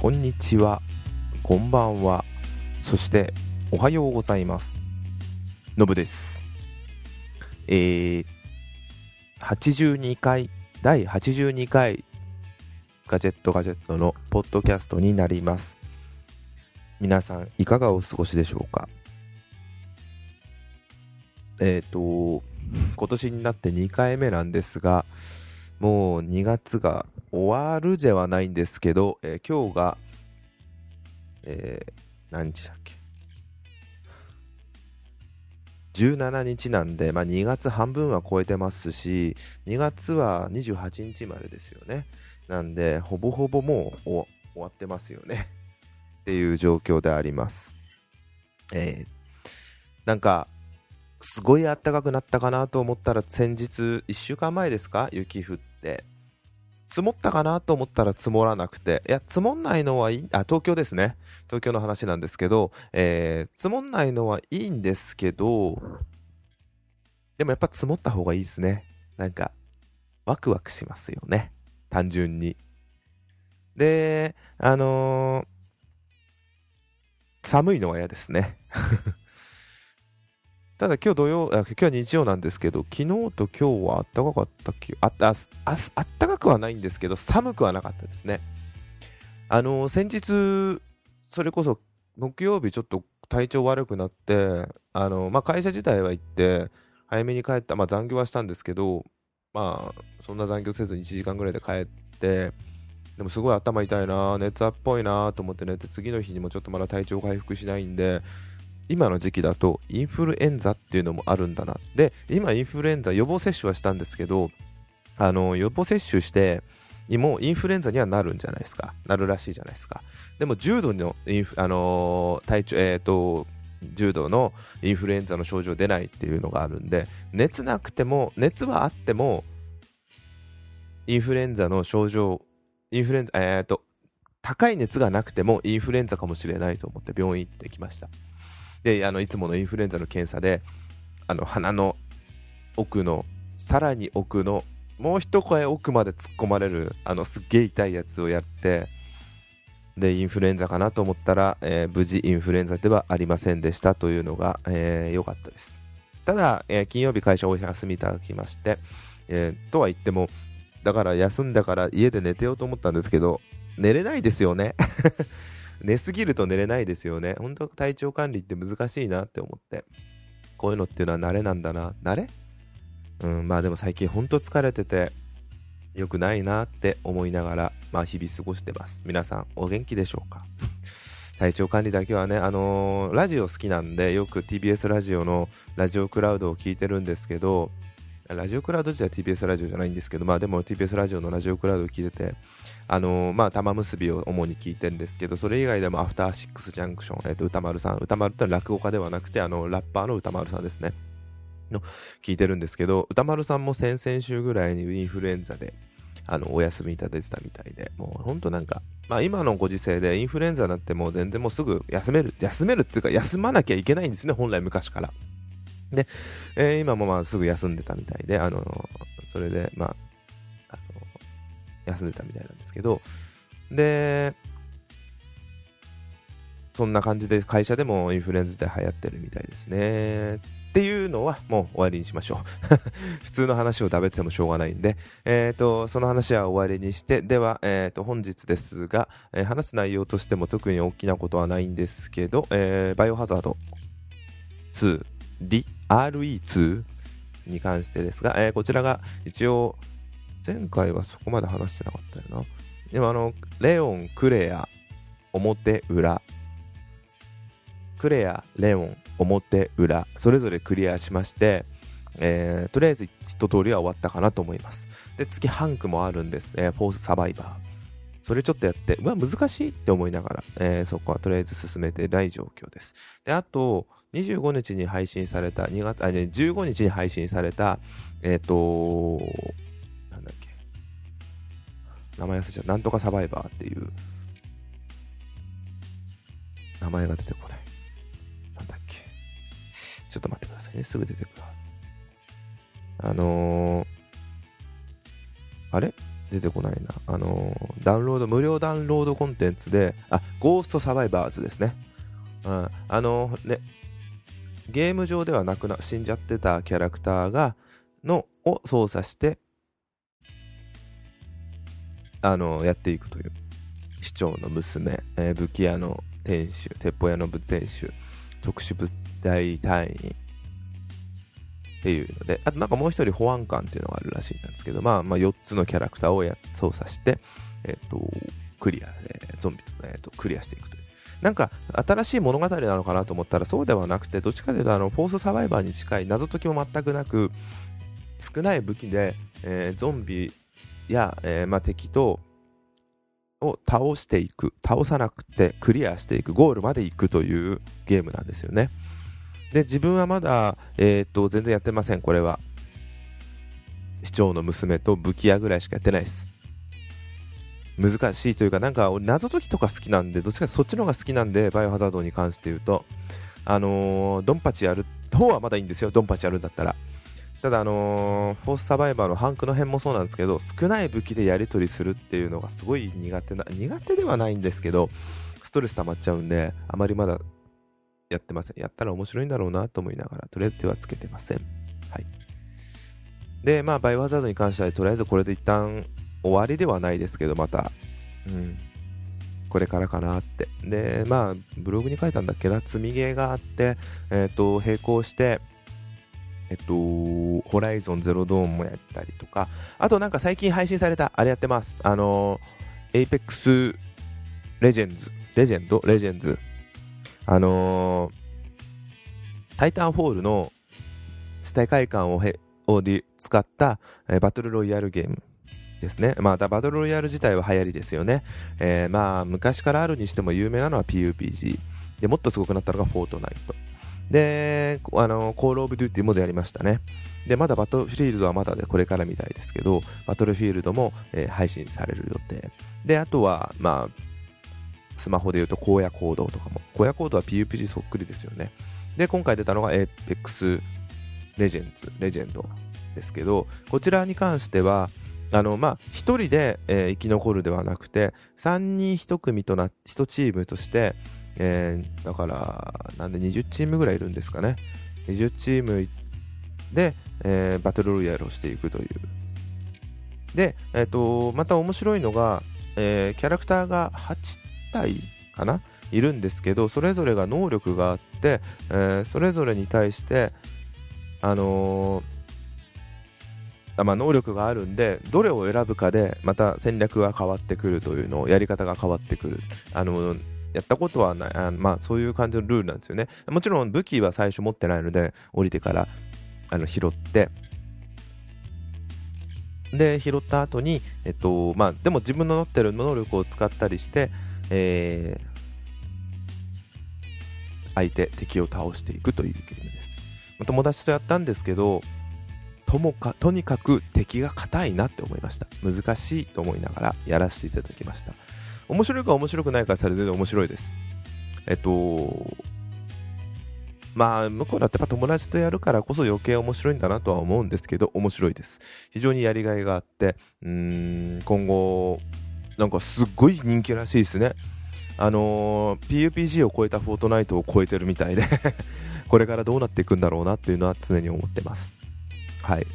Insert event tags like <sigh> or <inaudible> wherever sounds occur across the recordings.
こんにちは、こんばんは、そしておはようございます。のぶです。えー、82回、第82回ガジェットガジェットのポッドキャストになります。皆さん、いかがお過ごしでしょうか？えっ、と、今年になって2回目なんですが、もう2月が終わるではないんですけど、えー今日が、えー何日だっけ？17日なんで、まあ、2月半分は超えてますし2月は28日までですよね。なんでほぼほぼもう終わってますよね。<laughs> っていう状況であります。えーなんかすごい暖かくなったかなと思ったら先日1週間前ですか？雪降って。積もったかなと思ったら積もらなくて。いや積もんないのはいいあ東京ですね。東京の話なんですけど、えー積もんないのはいいんですけどでもやっぱ積もった方がいいですね。なんかワクワクしますよね。単純に。であのー寒いのは嫌ですね。ただ今日土曜、今日は日曜なんですけど、昨日と今日は暖かかったっけああああったかくはないんですけど、寒くはなかったですね。あの先日、それこそ木曜日ちょっと体調悪くなって、あのまあ、会社自体は行って、早めに帰った、まあ、残業はしたんですけど、まあ、そんな残業せずに1時間ぐらいで帰って、でもすごい頭痛いな、熱っぽいなと思って寝て、次の日にもちょっとまだ体調回復しないんで、今の時期だとインフルエンザっていうのもあるんだな。で、今インフルエンザ予防接種はしたんですけど、あの予防接種して、もインフルエンザにはなるんじゃないですか。なるらしいじゃないですか。でも重度のインフ、あの体調、えっ、と、重度のインフルエンザの症状出ないっていうのがあるんで、熱なくても、熱はあっても、インフルエンザの症状、インフルエンザ、えっ、と、高い熱がなくてもインフルエンザかもしれないと思って病院行ってきました。であのいつものインフルエンザの検査であの鼻の奥のさらに奥のもう一声奥まで突っ込まれるあのすっげえ痛いやつをやってでインフルエンザかなと思ったら、えー無事インフルエンザではありませんでしたというのが良、えーかったです。ただ、えー金曜日会社お休みいただきまして、えーとは言ってもだから休んだから家で寝てようと思ったんですけど寝れないですよね。寝すぎると寝れないですよね。本当体調管理って難しいなって思って。こういうのっていうのは慣れなんだな。慣れ？うん、まあでも最近本当疲れてて、良くないなって思いながら、まあ日々過ごしてます。皆さんお元気でしょうか？<laughs> 体調管理だけはね、あのーラジオ好きなんで、よく TBS ラジオのラジオクラウドを聞いてるんですけど、ラジオクラウド自体は TBS ラジオじゃないんですけど、まあでも TBS ラジオのラジオクラウドを聞いてて、あのーまあ玉結びを主に聞いてるんですけど、それ以外でもアフターシックスジャンクション、えっ、と、歌丸さん、歌丸ってのは落語家ではなくて、あの、ラッパーの歌丸さんですね。の聞いてるんですけど、歌丸さんも先々週ぐらいにインフルエンザで、あの、お休みいただいてたみたいで、もう本当なんか、まあ今のご時世でインフルエンザになってもう全然もうすぐ休める、休めるっていうか休まなきゃいけないんですね、本来昔から。で、えー今もまあすぐ休んでたみたいで、あのそれで、まあ、休んでたみたいなんですけど、で、そんな感じで会社でもインフルエンザで流行ってるみたいですね。っていうのはもう終わりにしましょう。<laughs> 普通の話を食べてもしょうがないんで、えー、とその話は終わりにして、では、えー、と本日ですが、えー話す内容としても特に大きなことはないんですけど、えーバイオハザード2、リ RE2 に関してですが、えーこちらが一応、前回はそこまで話してなかったよな。でもあの、レオン、クレア、表、裏、クレア、レオン、表、裏、それぞれクリアしまして、えーとりあえず一通りは終わったかなと思います。で、次、ハンクもあるんです。えーフォースサバイバー。それちょっとやって、うわ、難しいって思いながら、えーそこはとりあえず進めてない状況です。で、あと、25日に配信された、2月、あ、ね、15日に配信された、えっ、と、名前忘れちゃった、なんとかサバイバーっていう、名前が出てこない。なんだっけ。ちょっと待ってくださいね。すぐ出てくるはず。あのー、あれ？出てこないな。あのー、ダウンロード、無料ダウンロードコンテンツで、あ、ゴーストサバイバーズですね。うん、あのー、ね、ゲーム上ではなくな、死んじゃってたキャラクターが、の、を操作して、あの、やっていくという。市長の娘、えー、武器屋の店主、鉄砲屋の店主、特殊部隊隊員、っていうので、あとなんかもう一人保安官っていうのがあるらしいんですけど、まあ、まあ4つのキャラクターをや操作して、え、ー、と、クリア、えー、ゾンビと,、えーと、クリアしていくという。なんか新しい物語なのかなと思ったらそうではなくて、どっちかというとあのフォースサバイバーに近い謎解きも全くなく、少ない武器で、えー、ゾンビや、えーまあ、敵とを倒していく、倒さなくてクリアしていく、ゴールまで行くというゲームなんですよね。で、自分はまだ、えー、っと、全然やってません、これは。市長の娘と武器屋ぐらいしかやってないです。難しいというか、なんか謎解きとか好きなんで、どっちかそっちの方が好きなんで、バイオハザードに関して言うと、あのー、ドンパチやる方はまだいいんですよ、ドンパチやるんだったら。ただ、あのー、フォースサバイバーのハンクの辺もそうなんですけど、少ない武器でやり取りするっていうのがすごい苦手な、苦手ではないんですけど、ストレス溜まっちゃうんで、あまりまだやってません。やったら面白いんだろうなと思いながら、とりあえず手はつけてません。はい。で、まあ、バイオハザードに関しては、とりあえずこれで一旦終わりではないですけど、また、うん、これからかなって。で、まあ、ブログに書いたんだっけな、積みゲーがあって、えっ、ー、と、並行して、えっと、 Horizon Zero Dawn もやったりとか、あとなんか最近配信された、あれやってます。あの、 Apex Legends、Legend Legendsあの、タイタンフォールの世界観をへを使った、え、バトルロイヤルゲームですね。まあ、バトルロイヤル自体は流行りですよね。えー、まあ、昔からあるにしても有名なのは PUPG。で、もっとすごくなったのがフォートナイト。で、あの、コールオブデューティーもやりましたね。で、まだバトルフィールドはまだでこれからみたいですけど、バトルフィールドも、えー、配信される予定。で、あとは、まあ、スマホで言うと荒野行動とかも。荒野行動は PUPG そっくりですよね。で、今回出たのが Apex レジェンズ、レジェンドですけど、こちらに関しては、あの、まあ、1人で、えー、生き残るではなくて、3人1組となって、1チームとして、えー、だから、なんで20チームぐらいいるんですかね。20チームで、えー、バトルロイヤルをしていくという。で、えっ、ー、と、また面白いのが、えー、キャラクターが8体かな？いるんですけどそれぞれが能力があって、えー、それぞれに対してあのー、まあ、能力があるんでどれを選ぶかでまた戦略が変わってくるというのをやり方が変わってくるあのー、やったことはないあまあそういう感じのルールなんですよねもちろん武器は最初持ってないので降りてからあの拾ってで拾った後にえっとまあでも自分の持ってる能力を使ったりしてえー、相手、敵を倒していくというゲームです。友達とやったんですけど、ともかとにかく敵が硬いなって思いました。難しいと思いながらやらせていただきました。面白いか面白くないかされ全然面白いです。えっと、まあ、向こうだってやっぱ友達とやるからこそ余計面白いんだなとは思うんですけど、面白いです。非常にやりがいがあって、うん、今後、なんかすっごい人気らしいですね。あのー、PUPG を超えたフォートナイトを超えてるみたいで <laughs> これからどうなっていくんだろうなっていうのは常に思ってます。はい。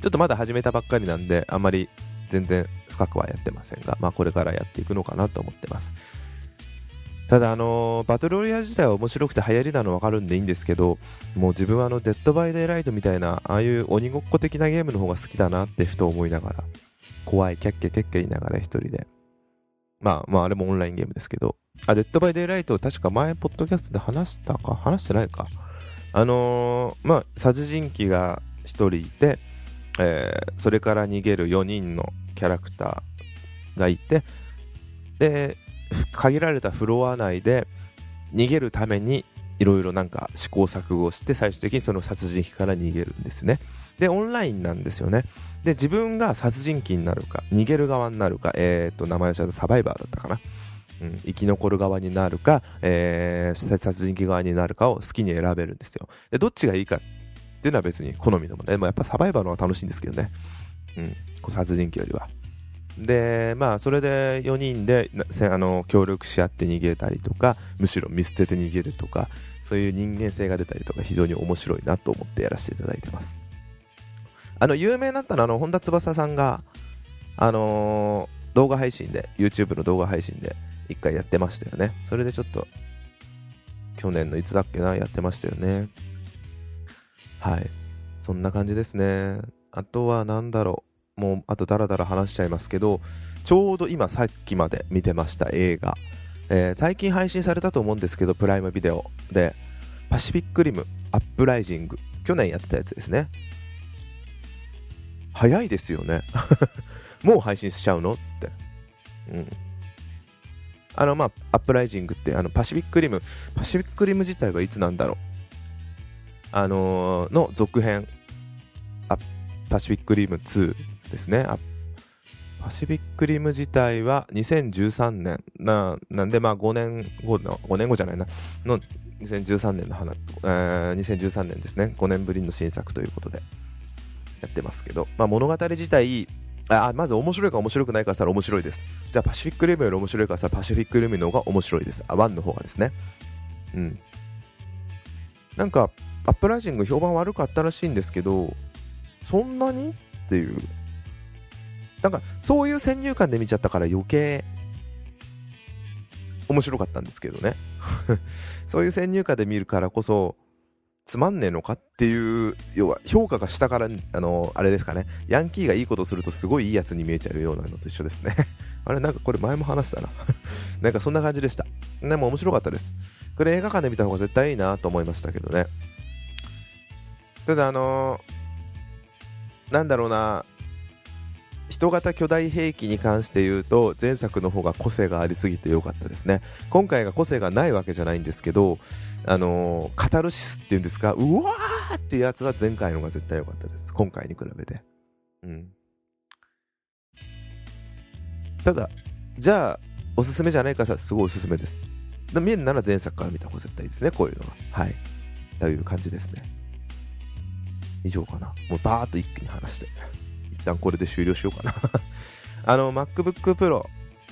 ちょっとまだ始めたばっかりなんで、あんまり全然深くはやってませんが、まあこれからやっていくのかなと思ってます。ただあの、バトルロイヤル自体は面白くて流行りなの分かるんでいいんですけど、もう自分はあの、 Dead by Daylight みたいな、ああいう鬼ごっこ的なゲームの方が好きだなってふと思いながら、怖い、キャッキャキャッキャ言いながら一人で。まあまあ、あれもオンラインゲームですけど。あ、 Dead by Daylight、確か前、ポッドキャストで話したか話してないか。あのー、まあ、殺人鬼が一人いて、えー、それから逃げる4人のキャラクターがいて、で、限られたフロア内で逃げるためにいろいろなんか試行錯誤して最終的にその殺人鬼から逃げるんですね。で、オンラインなんですよね。で、自分が殺人鬼になるか、逃げる側になるか、えっ、と、名前はサバイバーだったかな。うん、生き残る側になるか、えー、殺人鬼側になるかを好きに選べるんですよ。で、どっちがいいかっていうのは別に好みのもので、もやっぱサバイバーの方が楽しいんですけどね。うん、殺人鬼よりは。で、まあ、それで4人であの協力し合って逃げたりとか、むしろ見捨てて逃げるとか、そういう人間性が出たりとか、非常に面白いなと思ってやらせていただいてます。あの、有名になったのは、あの、本田翼さんが、あのー、動画配信で、YouTube の動画配信で、一回やってましたよね。それでちょっと、去年のいつだっけな、やってましたよね。はい。そんな感じですね。あとは何だろう。もう、あとダラダラ話しちゃいますけど、ちょうど今さっきまで見てました映画。えー、最近配信されたと思うんですけど、プライムビデオで、パシフィックリムアップライジング。去年やってたやつですね。早いですよね。<laughs> もう配信しちゃうの？って。うん。あの、まあ、アップライジングって、あの、パシフィックリム、パシフィックリム自体はいつなんだろう。あのー、の続編、パシフィックリム2ですね。パシフィックリム自体は2013年な、なんでまあ5年後の、5年後じゃないな、の2013年の花、えー、2013年ですね。5年ぶりの新作ということでやってますけど、まあ物語自体、あまず面白いか面白くないかしたら面白いです。じゃあパシフィックリムより面白いかしたらパシフィックリムの方が面白いです。あ、1の方がですね。うん。なんか、アップライジング評判悪かったらしいんですけど、そんなに？っていう。なんか、そういう先入観で見ちゃったから余計、面白かったんですけどね。<laughs> そういう先入観で見るからこそ、つまんねえのかっていう、要は評価が下から、あの、あれですかね、ヤンキーがいいことするとすごいいいやつに見えちゃうようなのと一緒ですね。<laughs> あれ、なんかこれ前も話したな。<laughs> なんかそんな感じでした。でも面白かったです。これ映画館で見た方が絶対いいなと思いましたけどね。ただあのー、なんだろうな、人型巨大兵器に関して言うと前作の方が個性がありすぎて良かったですね。今回が個性がないわけじゃないんですけどあのー、カタルシスっていうんですかうわーっていうやつは前回の方が絶対良かったです。今回に比べて。うん。ただじゃあおすすめじゃないかさすごいおすすめです。見るなら前作から見た方が絶対いいですねこういうのは。はい。という感じですね。以上かな。もうバーっと一気に話して、一旦これで終了しようかな。<laughs> あの、MacBook Pro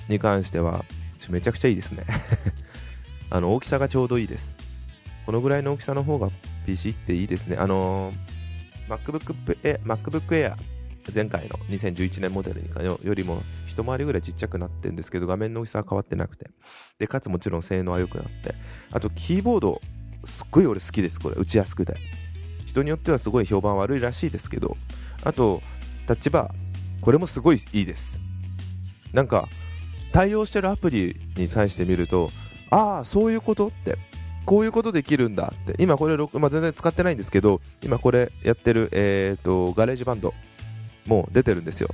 に関しては、めちゃくちゃいいですね。<laughs> あの、大きさがちょうどいいです。このぐらいの大きさの方が PC っていいですね。あの MacBook Air, MacBook Air 前回の2011年モデルよりも一回りぐらいちっちゃくなってるんですけど画面の大きさは変わってなくて。でかつもちろん性能は良くなって。あとキーボードすっごい俺好きです。これ打ちやすくて。人によってはすごい評判悪いらしいですけど。あと Touch Bar これもすごいいいです。なんか対応してるアプリに対して見るとああそういうことってこういうことできるんだって今これ、まあ、全然使ってないんですけど今これやってる、えーと、 GarageBand も出てるんですよ。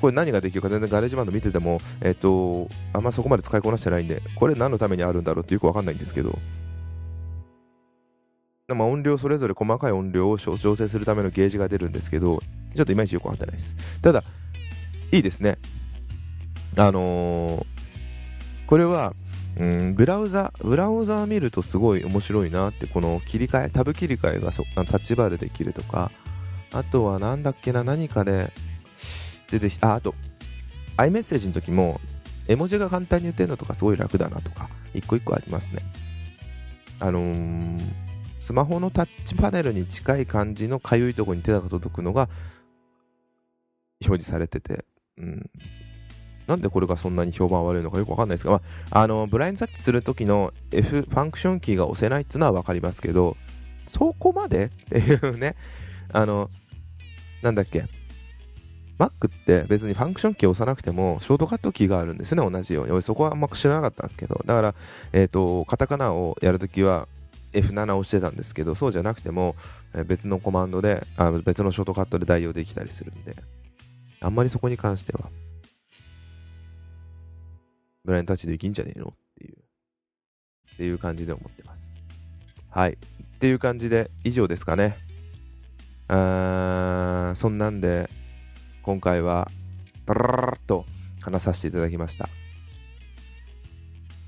これ何ができるか全然 GarageBand 見てても、え、ー、と、あんまそこまで使いこなしてないんで、これ何のためにあるんだろうってよくわかんないんですけど、まあ、音量それぞれ細かい音量を調整するためのゲージが出るんですけど、ちょっといまいちよくわかってないです。ただ、いいですね。あのー、これは、うん、ブラウザ、ブラウザ見るとすごい面白いなって、この切り替え、タブ切り替えがそタッチバーでできるとか、あとはなんだっけな、何かで出てきた、あ、あと、iMessage の時も、絵文字が簡単に打てるのとかすごい楽だなとか、一個一個ありますね。あのースマホのタッチパネルに近い感じのかゆいとこに手が届くのが表示されてて、うん、なんでこれがそんなに評判悪いのかよくわかんないですが、まあ、あのブラインドタッチするときの F ファンクションキーが押せないっていうのはわかりますけど、そこまでっていうね、あの、なんだっけ、Mac って別にファンクションキーを押さなくてもショートカットキーがあるんですね、同じように。俺そこはあんま知らなかったんですけど、だから、えっ、ー、と、カタカナをやるときは F7 をしてたんですけど、そうじゃなくても、別のコマンドであ、別のショートカットで代用できたりするんで、あんまりそこに関しては、ブラインタッチできんじゃねえのっていう、っていう感じで思ってます。はい。っていう感じで、以上ですかね。あーそんなんで、今回は、ダララッと話させていただきました。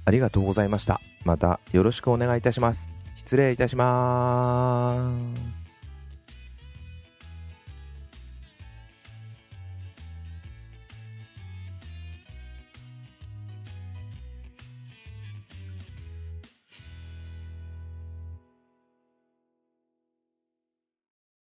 ありがとうございました。またよろしくお願いいたします。失礼いたします。